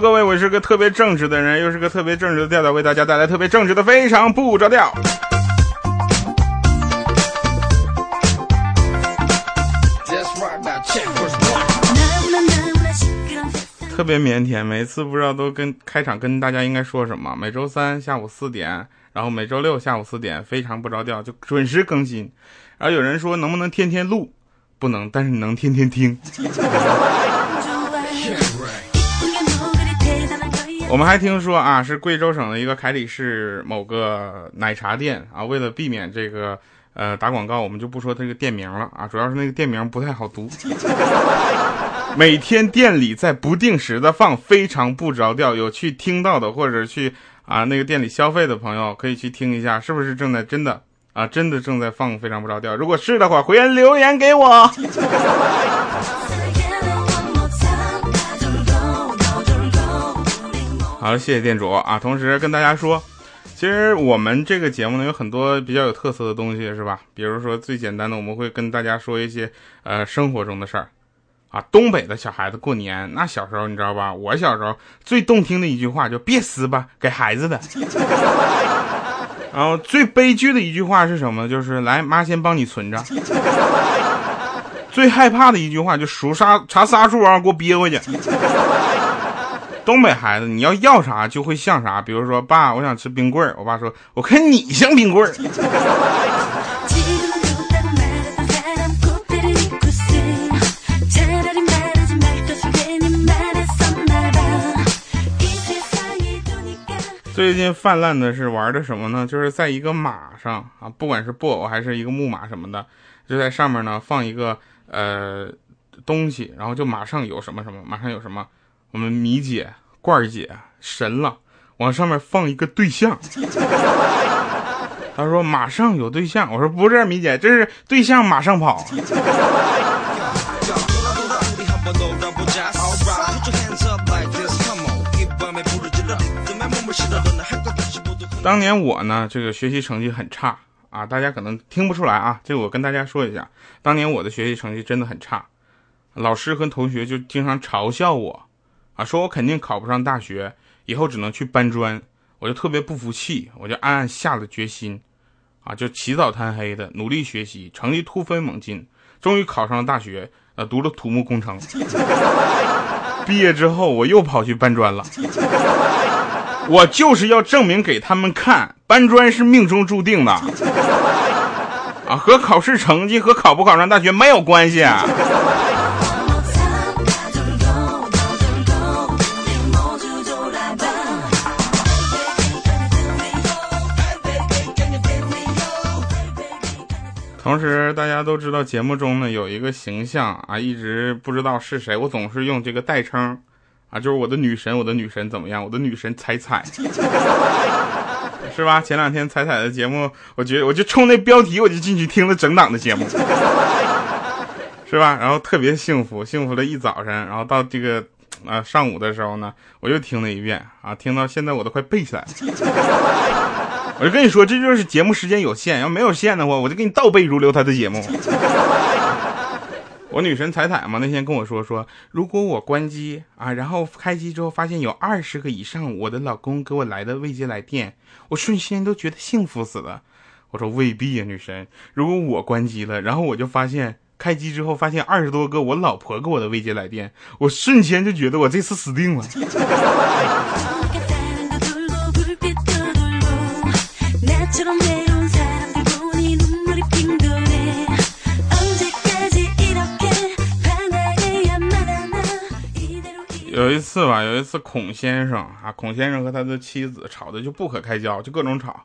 Hello，各位，我是个特别正直的人，又是个特别正直的调调，为大家带来特别正直的非常不着调。特别腼腆，每次不知道都跟开场跟大家应该说什么。每周三下午四点，然后每周六下午四点，非常不着调就准时更新。然后有人说能不能天天录？不能，但是能天天听。我们还听说啊，是贵州省的一个凯里市某个奶茶店啊，为了避免这个呃打广告，我们就不说这个店名了啊，主要是那个店名不太好读。每天店里在不定时的放，非常不着调。有去听到的或者去啊那个店里消费的朋友，可以去听一下，是不是正在真的啊真的正在放，非常不着调。如果是的话，回言留言给我。好了，谢谢店主啊。同时跟大家说，其实我们这个节目呢有很多比较有特色的东西，是吧？比如说最简单的，我们会跟大家说一些呃生活中的事儿。啊，东北的小孩子过年，那小时候你知道吧？我小时候最动听的一句话就别撕吧，给孩子的。然后最悲剧的一句话是什么？就是来妈先帮你存着。最害怕的一句话就数啥查仨数啊，给我憋回去。东北孩子你要要啥就会像啥，比如说爸，我想吃冰棍儿，我爸说我看你像冰棍儿。最近泛滥的是玩的什么呢？就是在一个马上啊，不管是布偶还是一个木马什么的，就在上面呢放一个呃东西，然后就马上有什么什么，马上有什么。我们米姐、罐儿姐神了，往上面放一个对象。他说马上有对象，我说不是米姐，这是对象马上跑。当年我呢，这个学习成绩很差啊，大家可能听不出来啊，这个我跟大家说一下，当年我的学习成绩真的很差，老师和同学就经常嘲笑我，啊，说我肯定考不上大学，以后只能去搬砖，我就特别不服气，我就暗暗下了决心，啊，就起早贪黑的努力学习，成绩突飞猛进，终于考上了大学，呃，读了土木工程，毕业之后我又跑去搬砖了。我就是要证明给他们看，搬砖是命中注定的，啊，和考试成绩和考不考上大学没有关系。同时，大家都知道节目中呢有一个形象啊，一直不知道是谁，我总是用这个代称。啊，就是我的女神，我的女神怎么样？我的女神彩彩，是吧？前两天彩彩的节目，我觉得我就冲那标题，我就进去听了整档的节目，是吧？然后特别幸福，幸福了一早上，然后到这个啊上午的时候呢，我又听了一遍啊，听到现在我都快背起来了。我就跟你说，这就是节目时间有限，要没有限的话，我就给你倒背如流他的节目。我女神彩彩嘛，那天跟我说说，如果我关机啊，然后开机之后发现有二十个以上我的老公给我来的未接来电，我瞬间都觉得幸福死了。我说未必呀，女神，如果我关机了，然后我就发现开机之后发现二十多个我老婆给我的未接来电，我瞬间就觉得我这次死定了。有一次吧，有一次孔先生啊，孔先生和他的妻子吵的就不可开交，就各种吵，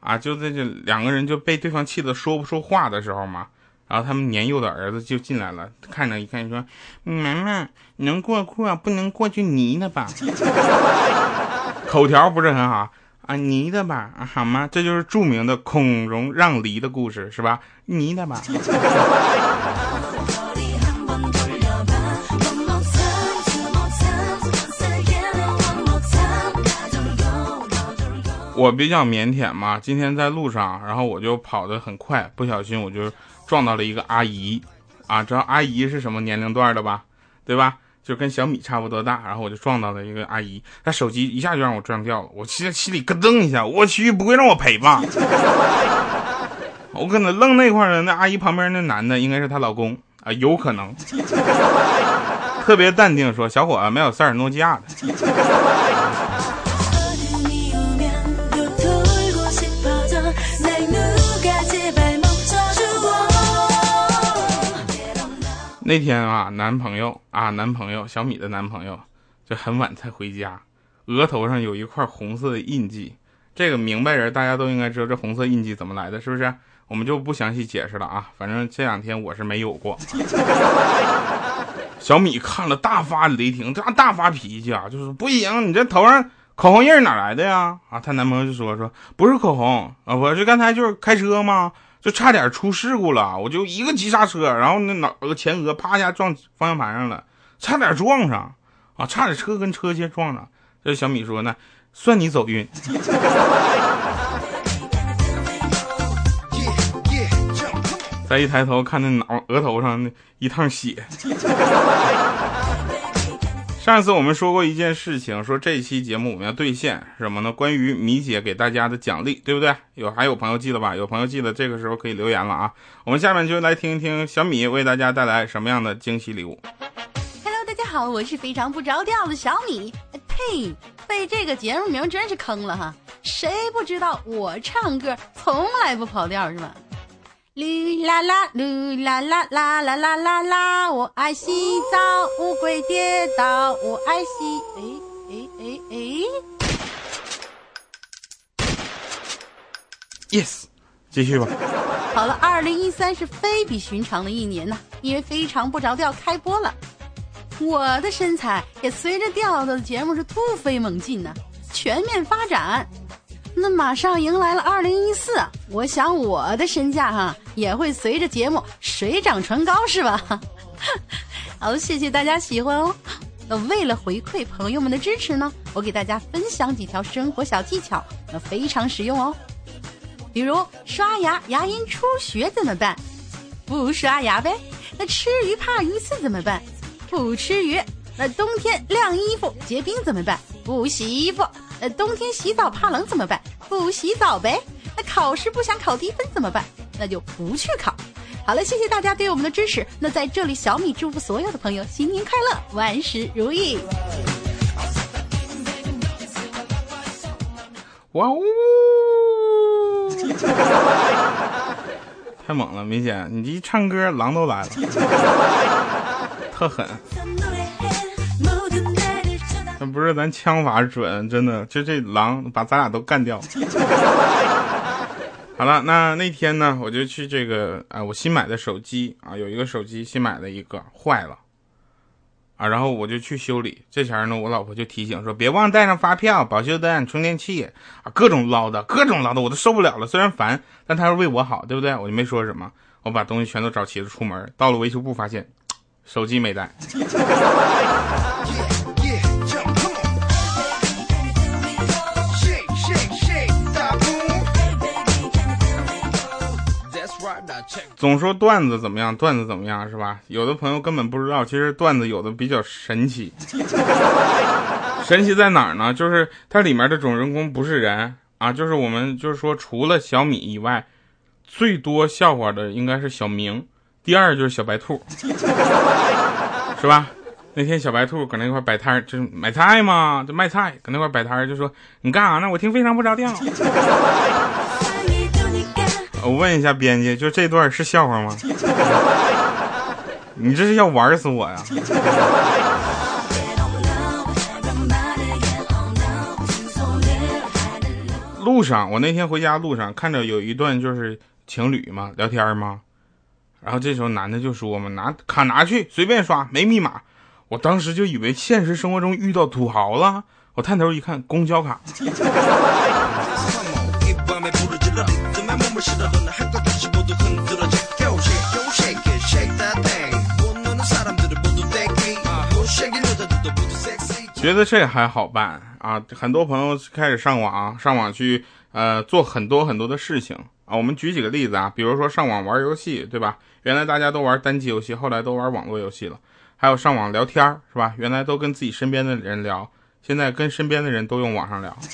啊，就在这两个人就被对方气得说不出话的时候嘛，然后他们年幼的儿子就进来了，看着一看说：“妈妈能过过，不能过就泥呢吧。”口条不是很好啊，泥的吧，好吗？这就是著名的孔融让梨的故事，是吧？泥的吧。我比较腼腆嘛，今天在路上，然后我就跑得很快，不小心我就撞到了一个阿姨，啊，知道阿姨是什么年龄段的吧？对吧？就跟小米差不多大，然后我就撞到了一个阿姨，她手机一下就让我撞掉了，我心心里咯噔一下，我去，不会让我赔吧？我搁那愣那块儿呢，那阿姨旁边那男的应该是她老公啊，有可能，特别淡定说：“小伙子，没有事儿，诺基亚的。”那天啊，男朋友啊，男朋友小米的男朋友，就很晚才回家，额头上有一块红色的印记。这个明白人大家都应该知道这红色印记怎么来的，是不是？我们就不详细解释了啊。反正这两天我是没有过。小米看了大发雷霆，这大发脾气啊，就是不行，你这头上口红印哪来的呀？啊，她男朋友就说说不是口红啊，我这刚才就是开车嘛。就差点出事故了，我就一个急刹车，然后那脑个前额啪一下撞方向盘上了，差点撞上，啊，差点车跟车先撞上。这小米说呢，算你走运。再一抬头看那脑额头上那一趟血。上次我们说过一件事情，说这期节目我们要兑现什么呢？关于米姐给大家的奖励，对不对？有还有朋友记得吧？有朋友记得，这个时候可以留言了啊！我们下面就来听一听小米为大家带来什么样的惊喜礼物。Hello，大家好，我是非常不着调的小米。呸，被这个节目名真是坑了哈！谁不知道我唱歌从来不跑调是吧？噜啦啦，噜啦啦啦啦啦啦啦！我爱洗澡，乌龟跌倒，我爱洗。哎哎哎哎！Yes，继续吧。好了，二零一三是非比寻常的一年呐，因为非常不着调开播了，我的身材也随着调调的节目是突飞猛进呢，全面发展。那马上迎来了二零一四，我想我的身价哈也会随着节目水涨船高，是吧？好，谢谢大家喜欢哦。那为了回馈朋友们的支持呢，我给大家分享几条生活小技巧，那非常实用哦。比如刷牙牙龈出血怎么办？不刷牙呗。那吃鱼怕鱼刺怎么办？不吃鱼。那冬天晾衣服结冰怎么办？不洗衣服。呃，冬天洗澡怕冷怎么办？不洗澡呗。那考试不想考低分怎么办？那就不去考。好了，谢谢大家对我们的支持。那在这里，小米祝福所有的朋友新年快乐，万事如意。哇呜！太猛了，明显你一唱歌，狼都来了，特狠。不是咱枪法准，真的，就这狼把咱俩都干掉。好了，那那天呢，我就去这个啊，我新买的手机啊，有一个手机新买的一个坏了啊，然后我就去修理。这前呢，我老婆就提醒说，别忘带上发票、保修单、充电器啊，各种唠叨，各种唠叨，我都受不了了。虽然烦，但他是为我好，对不对？我就没说什么，我把东西全都找齐了，出门到了维修部，发现手机没带。总说段子怎么样，段子怎么样，是吧？有的朋友根本不知道，其实段子有的比较神奇。神奇在哪儿呢？就是它里面的主人公不是人啊，就是我们就是说，除了小米以外，最多笑话的应该是小明，第二就是小白兔，是吧？那天小白兔搁那块摆摊就是买菜嘛，就卖菜，搁那块摆摊就说你干啥呢？我听非常不着调。我问一下编辑，就这段是笑话吗？你这是要玩死我呀！路上，我那天回家路上看着有一段就是情侣嘛聊天嘛，然后这时候男的就说嘛，拿卡拿去随便刷，没密码。我当时就以为现实生活中遇到土豪了，我探头一看，公交卡。觉得这还好办啊！很多朋友开始上网，上网去呃做很多很多的事情啊。我们举几个例子啊，比如说上网玩游戏，对吧？原来大家都玩单机游戏，后来都玩网络游戏了。还有上网聊天是吧？原来都跟自己身边的人聊，现在跟身边的人都用网上聊，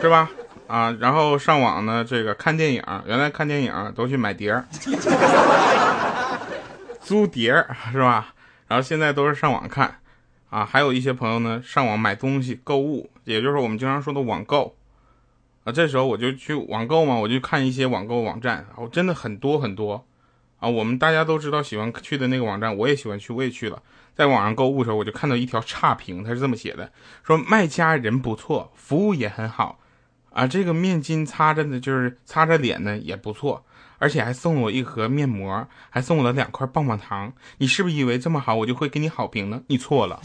是吧？啊，然后上网呢，这个看电影，原来看电影都去买碟儿，租碟儿是吧？然后现在都是上网看，啊，还有一些朋友呢，上网买东西购物，也就是我们经常说的网购，啊，这时候我就去网购嘛，我就看一些网购网站，我真的很多很多。啊，我们大家都知道喜欢去的那个网站，我也喜欢去，我也去了。在网上购物的时候，我就看到一条差评，他是这么写的：说卖家人不错，服务也很好，啊，这个面巾擦着呢，就是擦着脸呢也不错，而且还送了我一盒面膜，还送我了两块棒棒糖。你是不是以为这么好，我就会给你好评呢？你错了，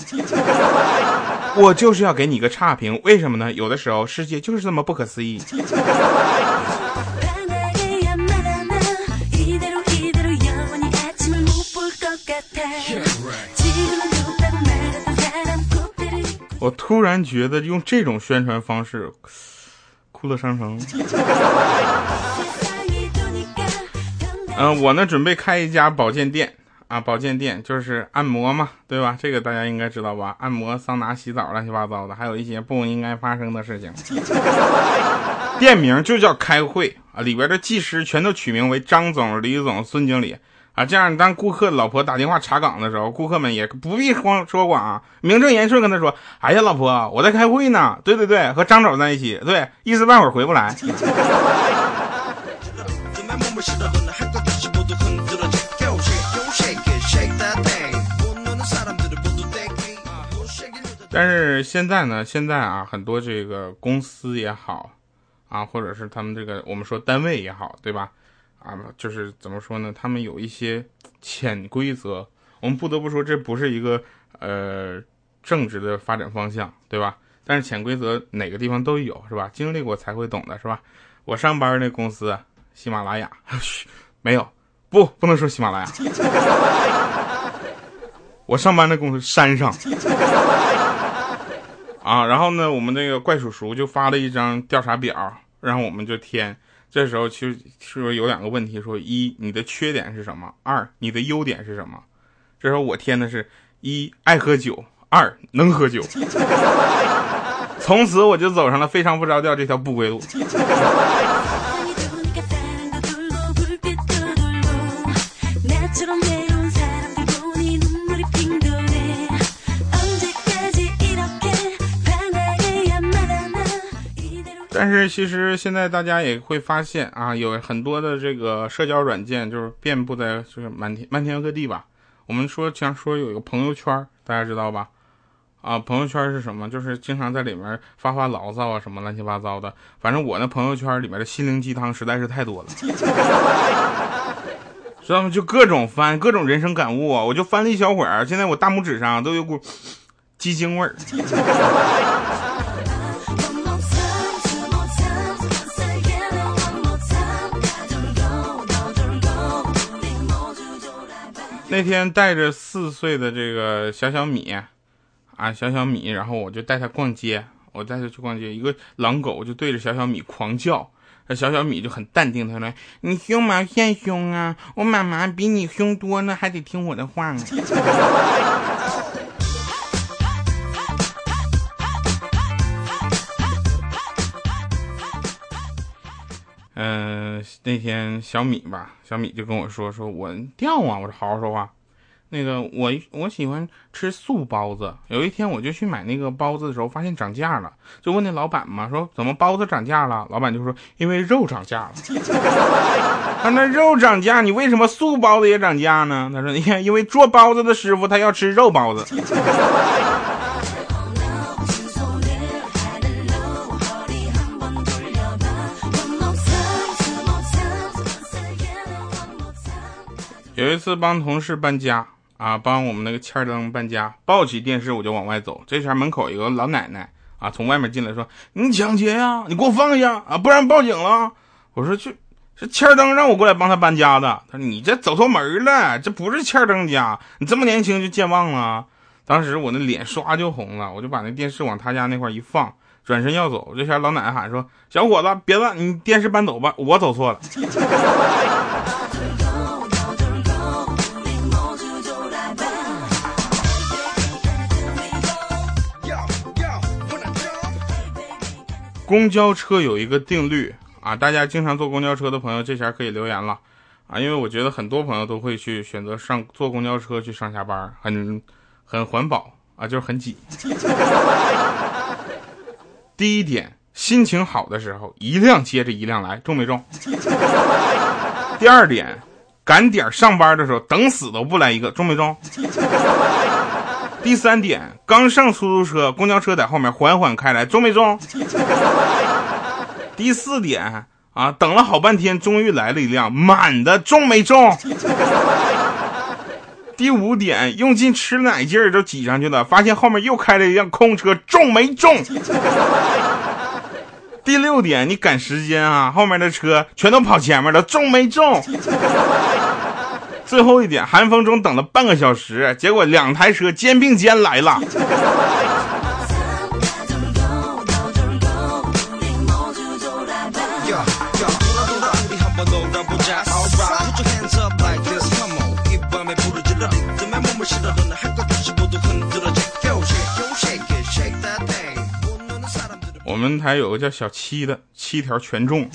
我就是要给你个差评。为什么呢？有的时候世界就是这么不可思议。我突然觉得用这种宣传方式，哭乐商城。嗯，我呢准备开一家保健店啊，保健店就是按摩嘛，对吧？这个大家应该知道吧？按摩、桑拿、洗澡，乱七八糟的，还有一些不应该发生的事情。店名就叫开会啊，里边的技师全都取名为张总、李总、孙经理。啊，这样当顾客老婆打电话查岗的时候，顾客们也不必慌说谎啊，名正言顺跟他说：“哎呀，老婆，我在开会呢。”对对对，和张总在一起，对，一时半会儿回不来。但是现在呢，现在啊，很多这个公司也好，啊，或者是他们这个我们说单位也好，对吧？啊，就是怎么说呢？他们有一些潜规则，我们不得不说，这不是一个呃正直的发展方向，对吧？但是潜规则哪个地方都有，是吧？经历过才会懂的，是吧？我上班那公司喜马拉雅，嘘没有，不，不能说喜马拉雅。我上班那公司山上啊，然后呢，我们那个怪叔叔就发了一张调查表，然后我们就填。这时候其实是有两个问题，说一你的缺点是什么？二你的优点是什么？这时候我填的是一爱喝酒，二能喝酒。从此我就走上了非常不着调这条不归路。但是其实现在大家也会发现啊，有很多的这个社交软件就是遍布在就是满天漫天各地吧。我们说像说有一个朋友圈，大家知道吧？啊，朋友圈是什么？就是经常在里面发发牢骚啊，什么乱七八糟的。反正我那朋友圈里面的心灵鸡汤实在是太多了，知道吗？就各种翻，各种人生感悟啊。我就翻了一小会儿，现在我大拇指上都有股鸡精味儿。那天带着四岁的这个小小米，啊，小小米，然后我就带他逛街，我带他去逛街，一个狼狗就对着小小米狂叫，那小小米就很淡定，他说：“你凶吗？现凶啊！我妈妈比你凶多呢，还得听我的话呢。” 嗯，那天小米吧，小米就跟我说，说我掉啊，我说好好说话。那个我我喜欢吃素包子，有一天我就去买那个包子的时候，发现涨价了，就问那老板嘛，说怎么包子涨价了？老板就说因为肉涨价了。他那肉涨价，你为什么素包子也涨价呢？他说你看，因为做包子的师傅他要吃肉包子。有一次帮同事搬家啊，帮我们那个欠灯搬家，抱起电视我就往外走。这前门口有个老奶奶啊，从外面进来说：“你抢劫呀？你给我放下啊，不然报警了。”我说：“去，是欠灯让我过来帮他搬家的。”他说：“你这走错门了，这不是欠灯家，你这么年轻就健忘了。”当时我那脸刷就红了，我就把那电视往他家那块一放，转身要走。这前老奶奶喊说：“小伙子，别了，你电视搬走吧，我走错了。” 公交车有一个定律啊，大家经常坐公交车的朋友，这前可以留言了啊，因为我觉得很多朋友都会去选择上坐公交车去上下班，很很环保啊，就是很挤。第一点，心情好的时候，一辆接着一辆来，中没中？第二点，赶点上班的时候，等死都不来一个，中没中？第三点，刚上出租车，公交车在后面缓缓开来，中没中？第四点啊，等了好半天，终于来了一辆满的，中没中？第五点，用尽吃奶劲儿都挤上去了，发现后面又开了一辆空车，中没中？第六点，你赶时间啊，后面的车全都跑前面了，中没中？最后一点，寒风中等了半个小时，结果两台车肩并肩来了。我们台有个叫小七的，七条全中。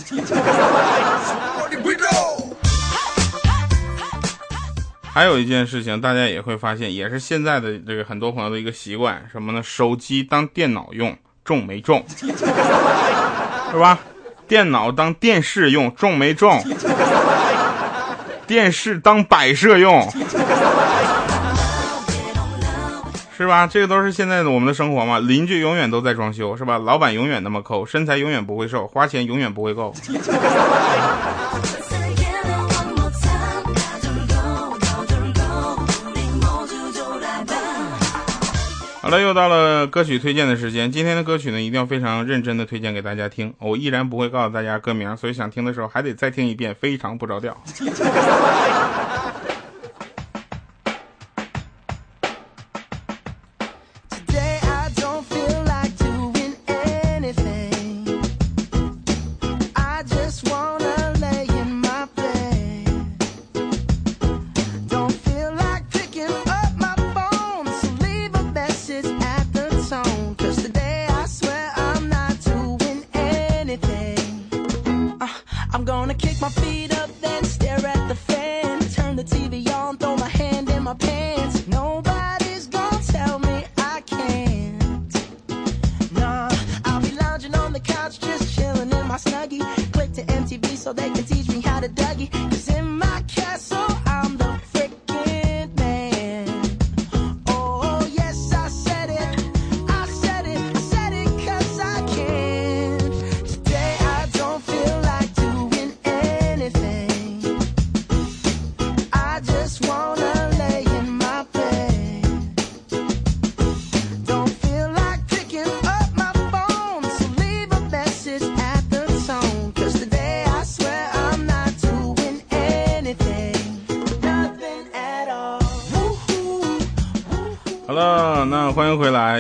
还有一件事情，大家也会发现，也是现在的这个很多朋友的一个习惯，什么呢？手机当电脑用，中没中？是吧？电脑当电视用，中没中？电视当摆设用，是吧？这个都是现在的我们的生活嘛。邻居永远都在装修，是吧？老板永远那么抠，身材永远不会瘦，花钱永远不会够。好了，又到了歌曲推荐的时间。今天的歌曲呢，一定要非常认真的推荐给大家听。我依然不会告诉大家歌名，所以想听的时候还得再听一遍，非常不着调。out of Dougie. Cause in my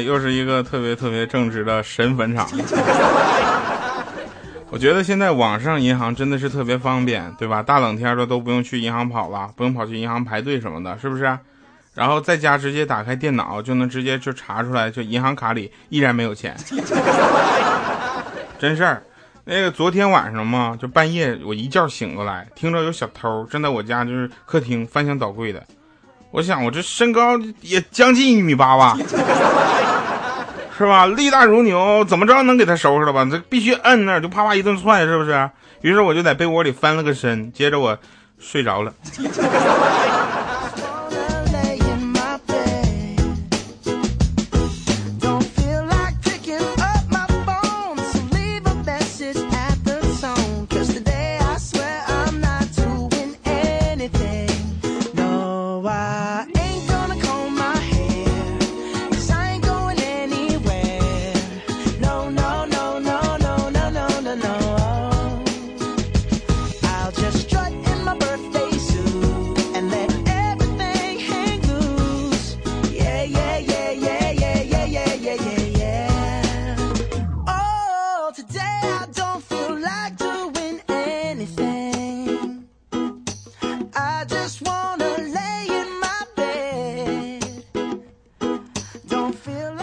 又是一个特别特别正直的神坟场。我觉得现在网上银行真的是特别方便，对吧？大冷天的都不用去银行跑了，不用跑去银行排队什么的，是不是？然后在家直接打开电脑就能直接就查出来，就银行卡里依然没有钱。真事儿，那个昨天晚上嘛，就半夜我一觉醒过来，听着有小偷正在我家就是客厅翻箱倒柜的。我想，我这身高也将近一米八吧，是吧？力大如牛，怎么着能给他收拾了吧？这必须摁那儿，就啪啪一顿踹，是不是？于是我就在被窝里翻了个身，接着我睡着了。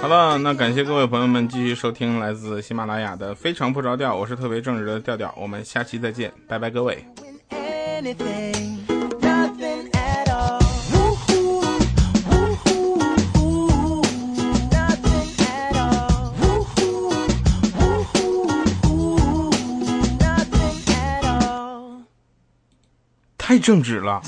好了，那感谢各位朋友们继续收听来自喜马拉雅的《非常不着调》，我是特别正直的调调，我们下期再见，拜拜各位。太正直了。